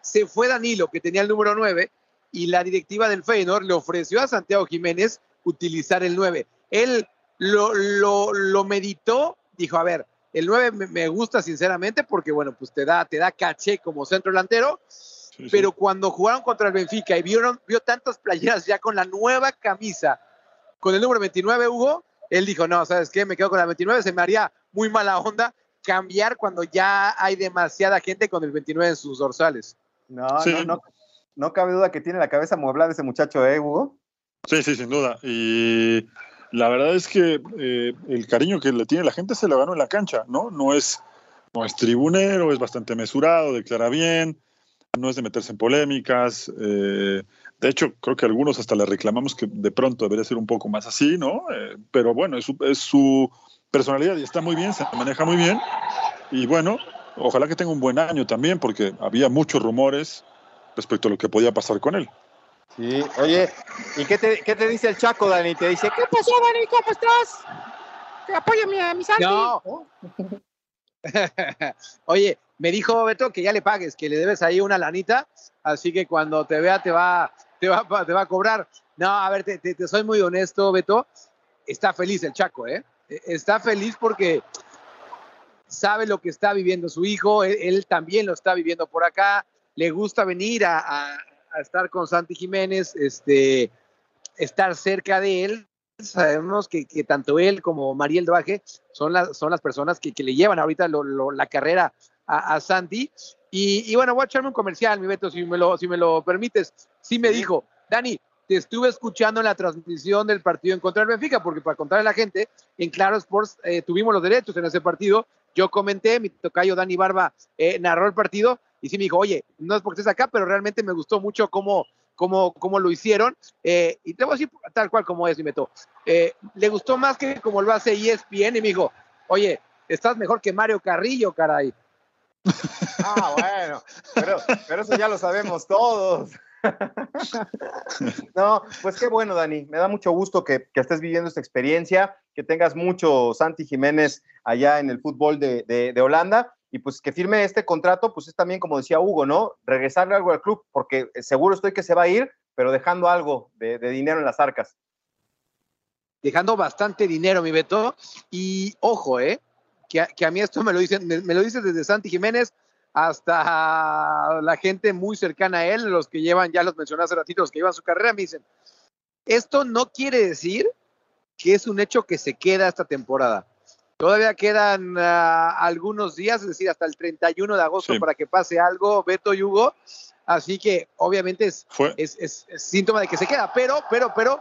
Speaker 6: Se fue Danilo, que tenía el número 9, y la directiva del Feyenoord le ofreció a Santiago Jiménez utilizar el 9. Él lo, lo, lo meditó, dijo, a ver, el 9 me, gusta sinceramente porque, bueno, pues te da, te da caché como centro delantero, pero cuando jugaron contra el Benfica y vieron, vio tantas playeras ya con la nueva camisa, con el número 29, Hugo, él dijo, no, ¿sabes qué? Me quedo con la 29, se me haría muy mala onda cambiar cuando ya hay demasiada gente con el 29 en sus dorsales.
Speaker 2: No, no, no, no cabe duda que tiene la cabeza mueblada ese muchacho, ¿eh, Hugo?
Speaker 3: Sí, sí, sin duda. Y la verdad es que eh, el cariño que le tiene la gente se lo ganó en la cancha, ¿no? No es, no es tribunero, es bastante mesurado, declara bien, no es de meterse en polémicas. Eh, de hecho, creo que algunos hasta le reclamamos que de pronto debería ser un poco más así, ¿no? Eh, pero bueno, es su, es su personalidad y está muy bien, se maneja muy bien. Y bueno, ojalá que tenga un buen año también, porque había muchos rumores respecto a lo que podía pasar con él.
Speaker 2: Sí, oye, ¿y qué te, qué te dice el Chaco, Dani? Te dice, ¿qué pasó, Dani? ¿Cómo estás? Que apóyame a mi Santi. No.
Speaker 6: oye, me dijo Beto que ya le pagues, que le debes ahí una lanita, así que cuando te vea te va, te va, te va a cobrar. No, a ver, te, te, soy muy honesto, Beto. Está feliz el Chaco, ¿eh? E, está feliz porque sabe lo que está viviendo su hijo, él también lo está viviendo por acá le gusta venir a, estar con Santi Jiménez, este, estar cerca de él. Sabemos que, tanto él como Mariel Duaje son, las son las personas que, le llevan ahorita la carrera a, Santi. Y, bueno, voy a echarme un comercial, mi Beto, si me lo, si me lo permites. Sí me dijo, Dani, te estuve escuchando en la transmisión del partido en contra del Benfica, porque para contarle a la gente, en Claro Sports eh, tuvimos los derechos en ese partido. Yo comenté, mi tocayo Dani Barba eh, narró el partido y sí me dijo, oye, no es porque estés acá, pero realmente me gustó mucho cómo, cómo, cómo lo hicieron. Eh, y te voy a decir tal cual como es, Meto. Eh, le gustó más que como lo hace ESPN y me dijo, oye, estás mejor que Mario Carrillo, caray.
Speaker 2: Ah, bueno, pero, eso ya lo sabemos todos. No, pues qué bueno, Dani. Me da mucho gusto que, estés viviendo esta experiencia, que tengas mucho Santi Jiménez allá en el fútbol de, de Holanda y pues que firme este contrato, pues es también, como decía Hugo, ¿no? Regresarle algo al club, porque seguro estoy que se va a ir, pero dejando algo de, dinero en las arcas.
Speaker 6: Dejando bastante dinero, mi Beto. Y ojo, ¿eh? Que a, mí esto me lo dicen, me, lo dice desde Santi Jiménez hasta la gente muy cercana a él, los que llevan, ya los mencioné hace ratito, los que llevan su carrera, me dicen, esto no quiere decir que es un hecho que se queda esta temporada. Todavía quedan ah, algunos días, es decir, hasta el 31 de agosto para que pase algo, Beto y Hugo. Así que obviamente es, es, síntoma de que se queda, pero, pero, pero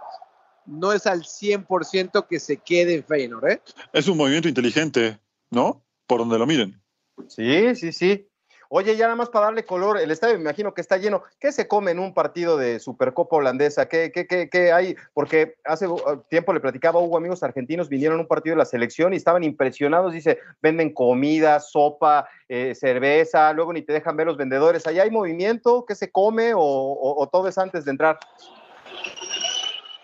Speaker 6: no es al 100% que se quede en Feyenoord. ¿eh?
Speaker 3: Es un movimiento inteligente, ¿no? Por donde lo miren.
Speaker 2: Sí, sí, sí. Oye, ya nada más para darle color, el estadio me imagino que está lleno. ¿Qué se come en un partido de Supercopa holandesa? ¿Qué, qué, qué, qué hay? Porque hace uh, tiempo le platicaba a Hugo, amigos argentinos vinieron a un partido de la selección y estaban impresionados. Dice, venden comida, sopa, eh, cerveza, luego ni te dejan ver los vendedores. ¿Allá hay movimiento? ¿Qué se come o todo es antes de entrar?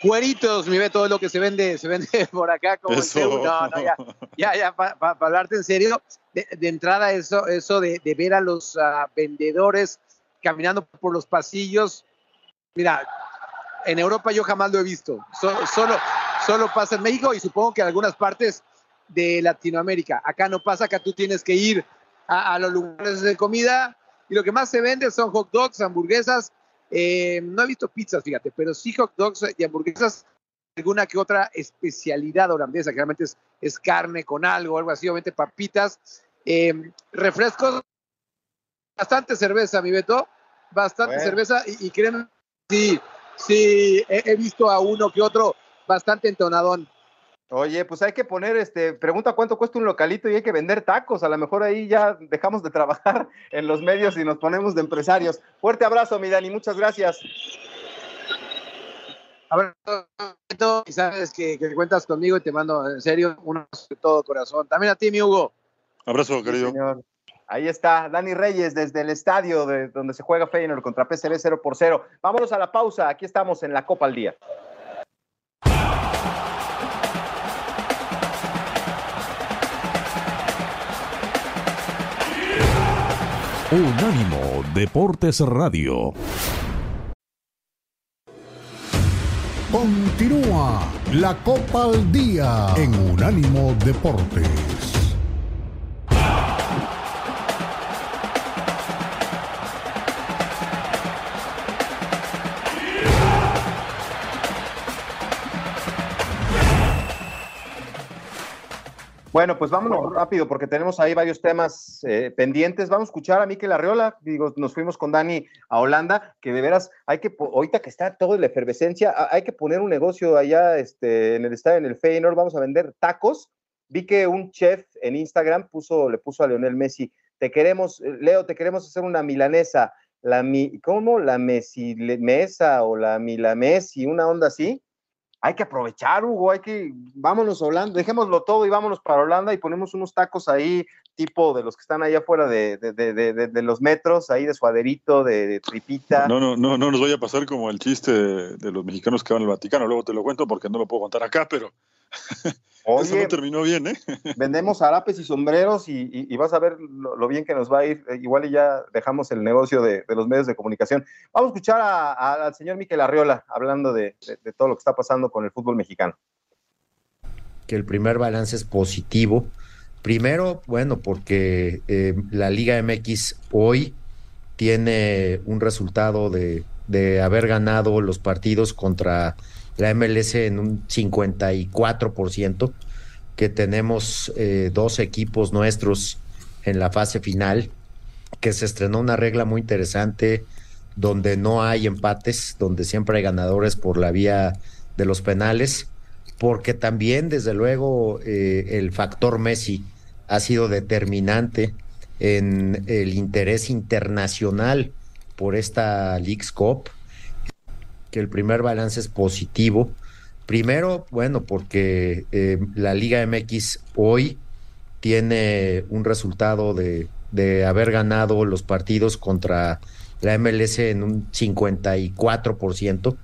Speaker 6: Cueritos, mi ve todo lo que se vende, se vende por acá como No, no, ya, ya, ya para hablarte en serio, de, entrada eso, eso de, ver a los ah, vendedores caminando por los pasillos, mira, en Europa yo jamás lo he visto, solo, solo pasa en México y supongo que en algunas partes de Latinoamérica. Acá no pasa, acá tú tienes que ir a, a los lugares de comida y lo que más se vende son hot dogs, hamburguesas Eh, no he visto pizzas, fíjate, pero sí hot dogs y hamburguesas, alguna que otra especialidad holandesa, que realmente es, es carne con algo, algo así, obviamente papitas, eh, refrescos, bastante cerveza, mi Beto, bastante
Speaker 2: Bueno.
Speaker 6: cerveza y, y creen, sí, sí, he, he visto a uno que otro bastante entonadón.
Speaker 2: Oye, pues hay que poner, este, pregunta cuánto cuesta un localito y hay que vender tacos. A lo mejor ahí ya dejamos de trabajar en los medios y nos ponemos de empresarios. Fuerte abrazo, mi Dani, muchas gracias.
Speaker 6: Abrazo, y sabes que, que cuentas conmigo y te mando en serio un abrazo de todo corazón. También a ti, mi Hugo.
Speaker 3: Abrazo, querido.
Speaker 2: Señor. Ahí está Dani Reyes desde el estadio de donde se juega Feyenoord contra PSV 0 por 0. Vámonos a la pausa. Aquí estamos en la Copa al Día.
Speaker 1: Unánimo Deportes Radio. Continúa la Copa al Día en Unánimo Deportes.
Speaker 2: Bueno, pues vámonos rápido porque tenemos ahí varios temas eh, pendientes. Vamos a escuchar a Miquel Arriola. Digo, nos fuimos con Dani a Holanda, que de veras hay que, ahorita que está todo en la efervescencia, hay que poner un negocio allá este, en el estadio, en el Feyenoord. Vamos a vender tacos. Vi que un chef en Instagram puso, le puso a Leonel Messi, te queremos, eh, Leo, te queremos hacer una milanesa. La mi, ¿Cómo? La Messi mesa o la milamesi, una onda así hay que aprovechar, Hugo, hay que, vámonos a Holanda, dejémoslo todo y vámonos para Holanda y ponemos unos tacos ahí, tipo de los que están allá afuera de, de, de, de- los metros, ahí de suaderito, de, de tripita.
Speaker 3: No, no, no, no nos vaya a pasar como el chiste de, de los mexicanos que van al Vaticano. Luego te lo cuento porque no lo puedo contar acá, pero eso no terminó bien, ¿eh?
Speaker 2: vendemos harapes y sombreros y, y- y vas a ver lo, lo bien que nos va a ir. Eh, Igual y ya dejamos el negocio de, de los medios de comunicación. Vamos a escuchar a- a- al señor Miquel Arriola hablando de, de- de todo lo que está pasando con el fútbol mexicano.
Speaker 7: que el primer balance es positivo. Primero, bueno, porque eh, la Liga MX hoy tiene un resultado de, haber ganado los partidos contra la MLS en un 54%, que tenemos eh, dos equipos nuestros en la fase final, que se estrenó una regla muy interesante donde no hay empates, donde siempre hay ganadores por la vía de los penales porque también, desde luego, eh, el factor Messi ha sido determinante en el interés internacional por esta Leagues Cup, que el primer balance es positivo. Primero, bueno, porque eh, la Liga MX hoy tiene un resultado de, de haber ganado los partidos contra la MLS en un 54%,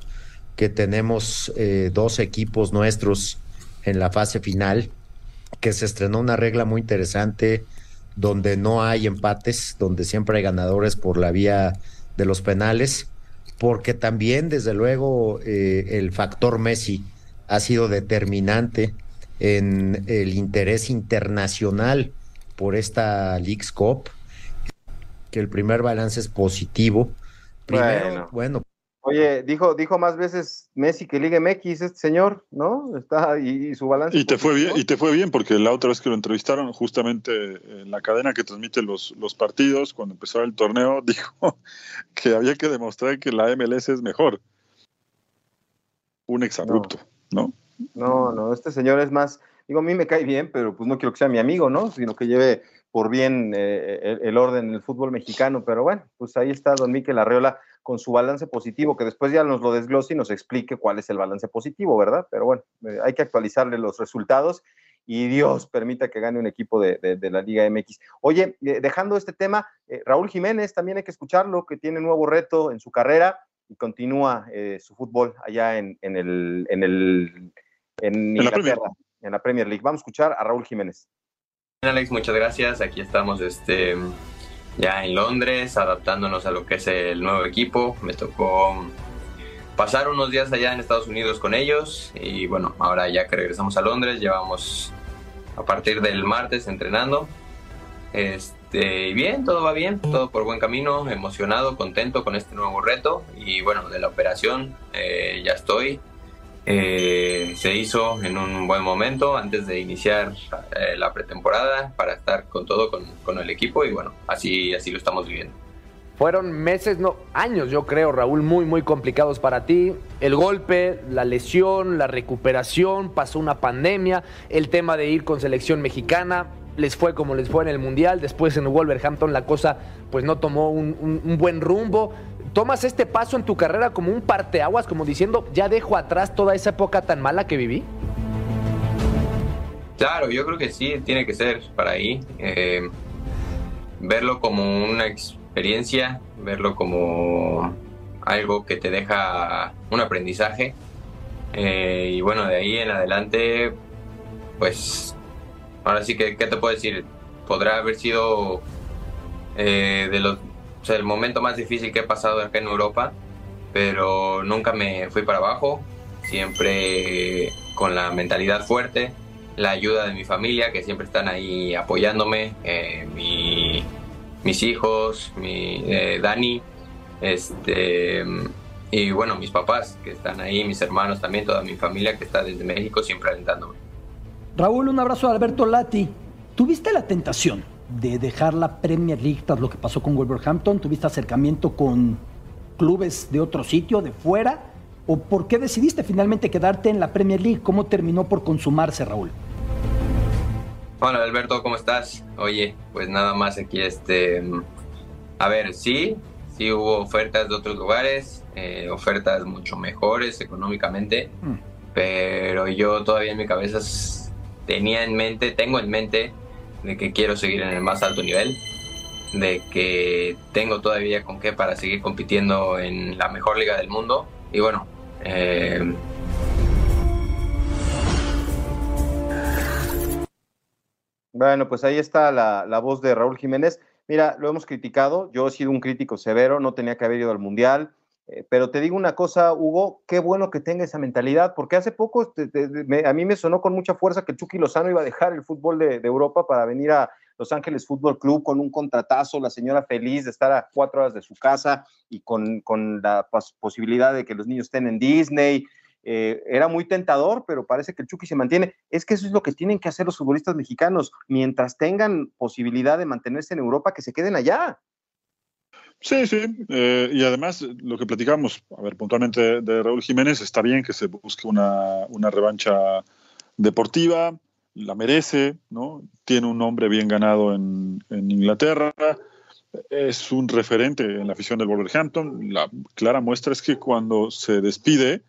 Speaker 7: que tenemos eh, dos equipos nuestros en la fase final, que se estrenó una regla muy interesante donde no hay empates, donde siempre hay ganadores por la vía de los penales, porque también, desde luego, eh, el factor Messi ha sido determinante en el interés internacional por esta Leagues Cup, que el primer balance es positivo. Primero,
Speaker 2: Bueno.
Speaker 7: bueno
Speaker 2: Oye, dijo, dijo más veces Messi que Liga MX este señor, ¿no? Está y, y su balance.
Speaker 3: Y te fue bien, y te fue bien, porque la otra vez que lo entrevistaron, justamente en la cadena que transmite los, los partidos, cuando empezó el torneo, dijo que había que demostrar que la MLS es mejor. Un exabrupto, ¿no?
Speaker 2: No, no, este señor es más, digo, a mí me cae bien, pero pues no quiero que sea mi amigo, ¿no? Sino que lleve por bien eh, el, el orden en el fútbol mexicano. Pero bueno, pues ahí está don Miquel Arreola con su balance positivo, que después ya nos lo desglose y nos explique cuál es el balance positivo, ¿verdad? Pero bueno, eh, hay que actualizarle los resultados y Dios permita que gane un equipo de, de- de la Liga MX. Oye, eh, dejando este tema, eh, Raúl Jiménez también hay que escucharlo, que tiene nuevo reto en su carrera y continúa eh, su fútbol allá en, en el, en el en
Speaker 3: la Premier.
Speaker 2: En la Premier League. Vamos a escuchar a Raúl Jiménez.
Speaker 8: Alex, muchas gracias. Aquí estamos este, ya en Londres, adaptándonos a lo que es el nuevo equipo. Me tocó pasar unos días allá en Estados Unidos con ellos y bueno, ahora ya que regresamos a Londres, llevamos a partir del martes entrenando. Este, bien, todo va bien, todo por buen camino, emocionado, contento con este nuevo reto y bueno, de la operación eh, ya estoy. Eh, se hizo en un buen momento antes de iniciar eh, la pretemporada para estar con todo con, el equipo y bueno, así, así lo estamos viviendo.
Speaker 9: Fueron meses, no, años yo creo, Raúl, muy, muy complicados para ti. El golpe, la lesión, la recuperación, pasó una pandemia, el tema de ir con selección mexicana, les fue como les fue en el Mundial, después en Wolverhampton la cosa pues no tomó un buen rumbo. ¿Tomas este paso en tu carrera como un parteaguas, como diciendo, ya dejo atrás toda esa época tan mala que viví?
Speaker 8: Claro, yo creo que sí, tiene que ser para ahí. eh, verlo como una experiencia, verlo como algo que te deja un aprendizaje. eh, y bueno, de ahí en adelante, pues, ahora sí que, ¿qué te puedo decir? Podrá haber sido eh, de los, o sea, el momento más difícil que he pasado acá en Europa, pero nunca me fui para abajo, siempre con la mentalidad fuerte, la ayuda de mi familia, que siempre están ahí apoyándome, eh, mi- mis hijos, mi, eh, Dani, este, y bueno, mis papás que están ahí, mis hermanos también, toda mi familia que está desde México siempre alentándome.
Speaker 10: Raúl, un abrazo de Alberto Lati. ¿Tuviste la tentación de dejar la Premier League tras lo que pasó con Wolverhampton? ¿Tuviste acercamiento con clubes de otro sitio, de fuera? ¿O por qué decidiste finalmente quedarte en la Premier League? ¿Cómo terminó por consumarse, Raúl?
Speaker 8: Hola Alberto, ¿cómo estás? Oye, pues nada más aquí este... A ver, sí, sí hubo ofertas de otros lugares, eh, ofertas mucho mejores económicamente,
Speaker 10: Mm.
Speaker 8: pero yo todavía en mi cabeza tenía en mente, tengo en mente de que quiero seguir en el más alto nivel, de que tengo todavía con qué para seguir compitiendo en la mejor liga del mundo. Y bueno, eh,
Speaker 2: Bueno, pues ahí está la, la voz de Raúl Jiménez. Mira, lo hemos criticado, yo he sido un crítico severo, no tenía que haber ido al Mundial, eh, pero te digo una cosa, Hugo, qué bueno que tenga esa mentalidad, porque hace poco te- te- me- a mí me sonó con mucha fuerza que Chucky Lozano iba a dejar el fútbol de, Europa para venir a Los Ángeles Fútbol Club con un contratazo, la señora feliz de estar a cuatro horas de su casa y con, con la pos- posibilidad de que los niños estén en Disney. Eh, era muy tentador, pero parece que el Chucky se mantiene. Es que eso es lo que tienen que hacer los futbolistas mexicanos. Mientras tengan posibilidad de mantenerse en Europa, que se queden allá.
Speaker 3: Sí, sí, eh, y además lo que platicamos, a ver, puntualmente de Raúl Jiménez, está bien que se busque una, una revancha deportiva, la merece, ¿no? Tiene un nombre bien ganado en, en Inglaterra, es un referente en la afición del Wolverhampton. La clara muestra es que cuando se despide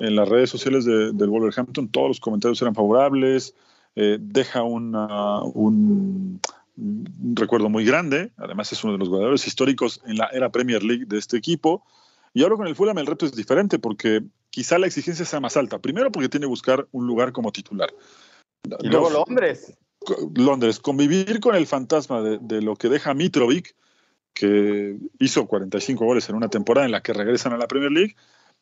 Speaker 3: en las redes sociales de- del Wolverhampton, todos los comentarios eran favorables, eh, deja una- un, un recuerdo muy grande, además es uno de los goleadores históricos en la era Premier League de este equipo. Y ahora con el Fulham el reto es diferente porque quizá la exigencia sea más alta. Primero porque tiene que buscar un lugar como titular.
Speaker 2: Y luego
Speaker 3: Dos,
Speaker 2: Londres.
Speaker 3: Londres, convivir con el fantasma de, de lo que deja Mitrovic, que hizo 45 goles en una temporada en la que regresan a la Premier League,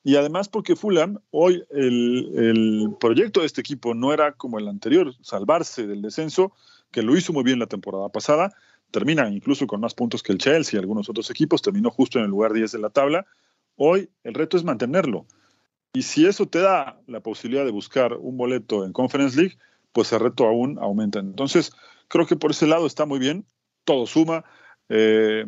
Speaker 3: y además porque Fulham, hoy el, el proyecto de este equipo no era como el anterior, salvarse del descenso, que lo hizo muy bien la temporada pasada, termina incluso con más puntos que el Chelsea y algunos otros equipos, terminó justo en el lugar 10 de la tabla. Hoy el reto es mantenerlo. Y si eso te da la posibilidad de buscar un boleto en Conference League, pues el reto aún aumenta. Entonces, creo que por ese lado está muy bien, todo suma. eh,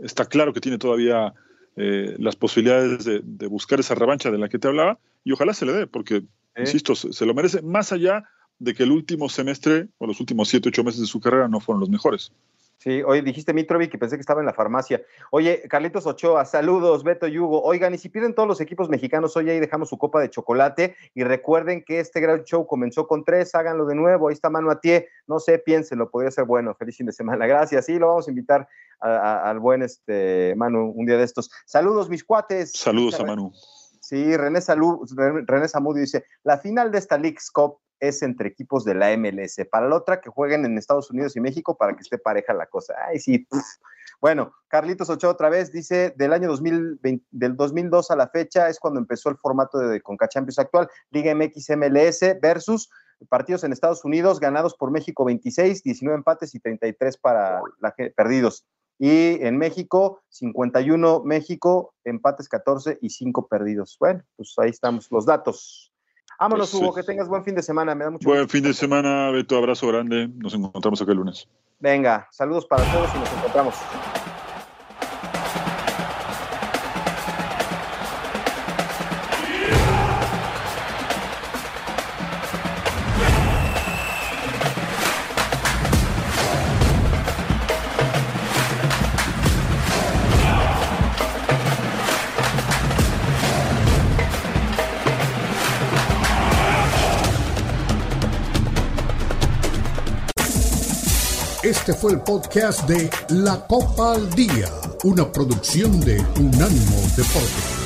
Speaker 3: está claro que tiene todavía eh, las posibilidades de, de buscar esa revancha de la que te hablaba y ojalá se le dé, porque, insisto, se, se lo merece más allá de que el último semestre o los últimos siete, ocho meses de su carrera no fueron los mejores.
Speaker 2: Sí, oye, dijiste Mitrovic y pensé que estaba en la farmacia. Oye, Carlitos Ochoa, saludos, Beto y Hugo. Oigan, y si piden todos los equipos mexicanos, hoy ahí dejamos su copa de chocolate y recuerden que este gran show comenzó con tres, háganlo de nuevo, ahí está Manu Atié, no sé, piénsenlo, podría ser bueno, feliz fin de semana, gracias. Sí, lo vamos a invitar a- a- al buen este Manu un día de estos. Saludos, mis cuates.
Speaker 3: Saludos a Manu.
Speaker 2: Sí, René, Salud, René Zamudio dice, la final de esta League's Cup es entre equipos de la MLS. Para la otra, que jueguen en Estados Unidos y México para que esté pareja la cosa. Ay, sí. Bueno, Carlitos Ochoa otra vez dice, del año 2020, del 2002 a la fecha es cuando empezó el formato de Conca Champions actual, Liga MX MLS versus partidos en Estados Unidos ganados por México 26, 19 empates y 33 para la, perdidos. Y en México, 51 México, empates 14 y 5 perdidos. Bueno, pues ahí estamos los datos. Vámonos, pues, Hugo, que tengas buen fin de semana. Me da mucho
Speaker 3: Buen fin de semana, Beto. Abrazo grande. Nos encontramos acá el lunes.
Speaker 2: Venga, saludos para todos y nos encontramos.
Speaker 1: Este fue el podcast de La Copa al Día, una producción de Unánimo Deportes.